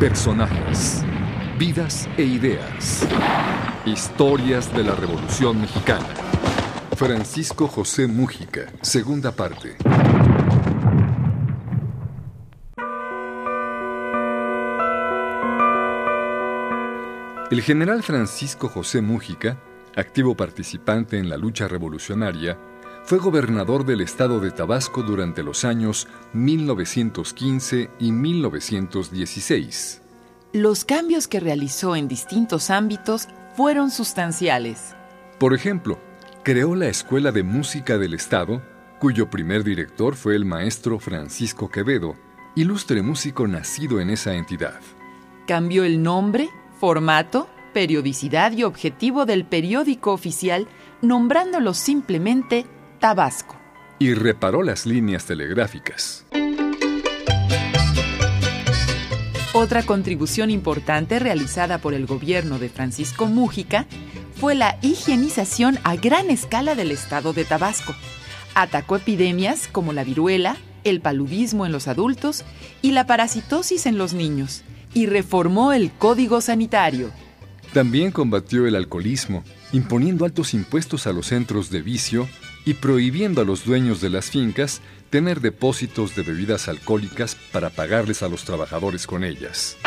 Personajes, vidas e ideas. Historias de la Revolución Mexicana. Francisco José Mújica, segunda parte. El general Francisco José Mújica, activo participante en la lucha revolucionaria, fue gobernador del estado de Tabasco durante los años 1915 y 1916. Los cambios que realizó en distintos ámbitos fueron sustanciales. Por ejemplo, creó la Escuela de Música del Estado, cuyo primer director fue el maestro Francisco Quevedo, ilustre músico nacido en esa entidad. Cambió el nombre, formato, periodicidad y objetivo del periódico oficial, nombrándolo simplemente Tabasco. Y reparó las líneas telegráficas. Otra contribución importante realizada por el gobierno de Francisco Mújica fue la higienización a gran escala del estado de Tabasco. Atacó epidemias como la viruela, el paludismo en los adultos y la parasitosis en los niños, y reformó el código sanitario. También combatió el alcoholismo, imponiendo altos impuestos a los centros de vicio y prohibiendo a los dueños de las fincas tener depósitos de bebidas alcohólicas para pagarles a los trabajadores con ellas.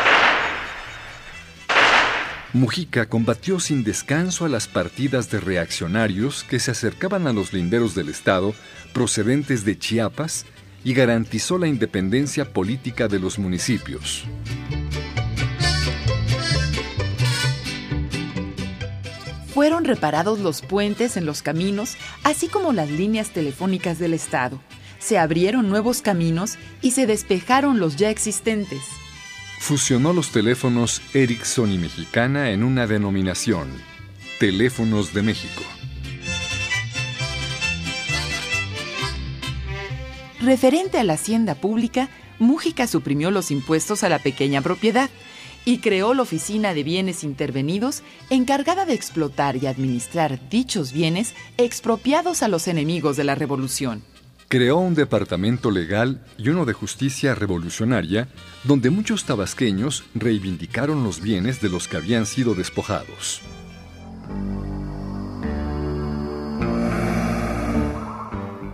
Mujica combatió sin descanso a las partidas de reaccionarios que se acercaban a los linderos del Estado procedentes de Chiapas y garantizó la independencia política de los municipios. Fueron reparados los puentes en los caminos, así como las líneas telefónicas del Estado. Se abrieron nuevos caminos y se despejaron los ya existentes. Fusionó los teléfonos Ericsson y Mexicana en una denominación, Teléfonos de México. Referente a la hacienda pública, Mújica suprimió los impuestos a la pequeña propiedad y creó la Oficina de Bienes Intervenidos encargada de explotar y administrar dichos bienes expropiados a los enemigos de la revolución. Creó un departamento legal y uno de justicia revolucionaria donde muchos tabasqueños reivindicaron los bienes de los que habían sido despojados.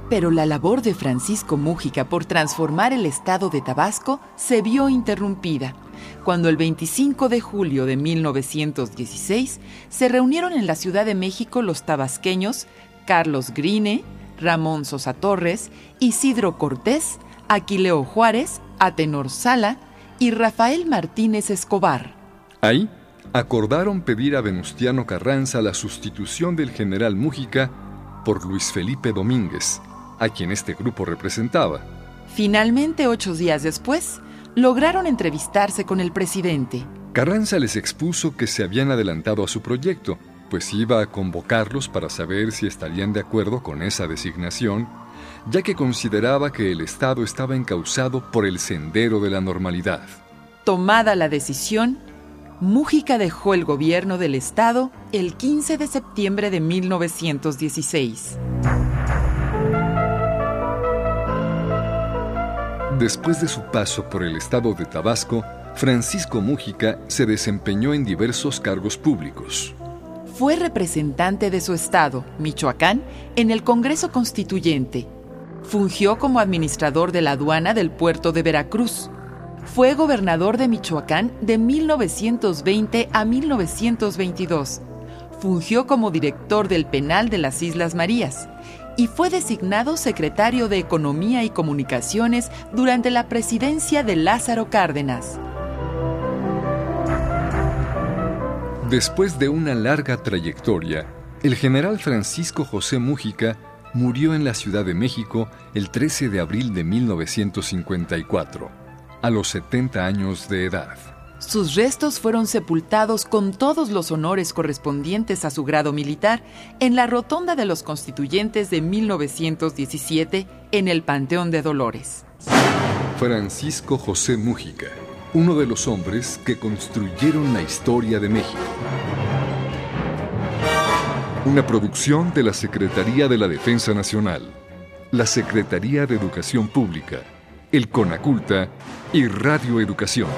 Pero la labor de Francisco Mújica por transformar el estado de Tabasco se vio interrumpida cuando el 25 de julio de 1916 se reunieron en la Ciudad de México los tabasqueños Carlos Grine, Ramón Sosa Torres, Isidro Cortés, Aquileo Juárez, Atenor Sala y Rafael Martínez Escobar. Ahí acordaron pedir a Venustiano Carranza la sustitución del general Mújica por Luis Felipe Domínguez, a quien este grupo representaba. Finalmente, ocho días después, lograron entrevistarse con el presidente. Carranza les expuso que se habían adelantado a su proyecto, pues iba a convocarlos para saber si estarían de acuerdo con esa designación, ya que consideraba que el Estado estaba encausado por el sendero de la normalidad. Tomada la decisión, Mújica dejó el gobierno del Estado el 15 de septiembre de 1916. Después de su paso por el estado de Tabasco, Francisco Mújica se desempeñó en diversos cargos públicos. Fue representante de su estado, Michoacán, en el Congreso Constituyente. Fungió como administrador de la aduana del puerto de Veracruz. Fue gobernador de Michoacán de 1920 a 1922. Fungió como director del penal de las Islas Marías y fue designado secretario de Economía y Comunicaciones durante la presidencia de Lázaro Cárdenas. Después de una larga trayectoria, el general Francisco José Mújica murió en la Ciudad de México el 13 de abril de 1954, a los 70 años de edad. Sus restos fueron sepultados con todos los honores correspondientes a su grado militar en la Rotonda de los Constituyentes de 1917 en el Panteón de Dolores. Francisco José Mújica, uno de los hombres que construyeron la historia de México. Una producción de la Secretaría de la Defensa Nacional, la Secretaría de Educación Pública, el CONACULTA y Radio Educación.